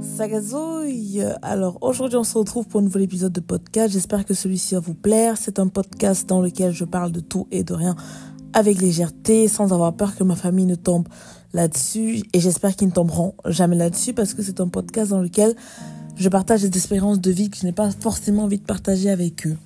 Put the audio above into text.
Sagazouille Alors aujourd'hui on se retrouve pour un nouvel épisode de podcast. J'espère que celui-ci va vous plaire. C'est un podcast dans lequel je parle de tout et de rien avec légèreté, sans avoir peur que ma famille ne tombe là-dessus. Et j'espère qu'ils ne tomberont jamais là-dessus parce que c'est un podcast dans lequel je partage des expériences de vie que je n'ai pas forcément envie de partager avec eux.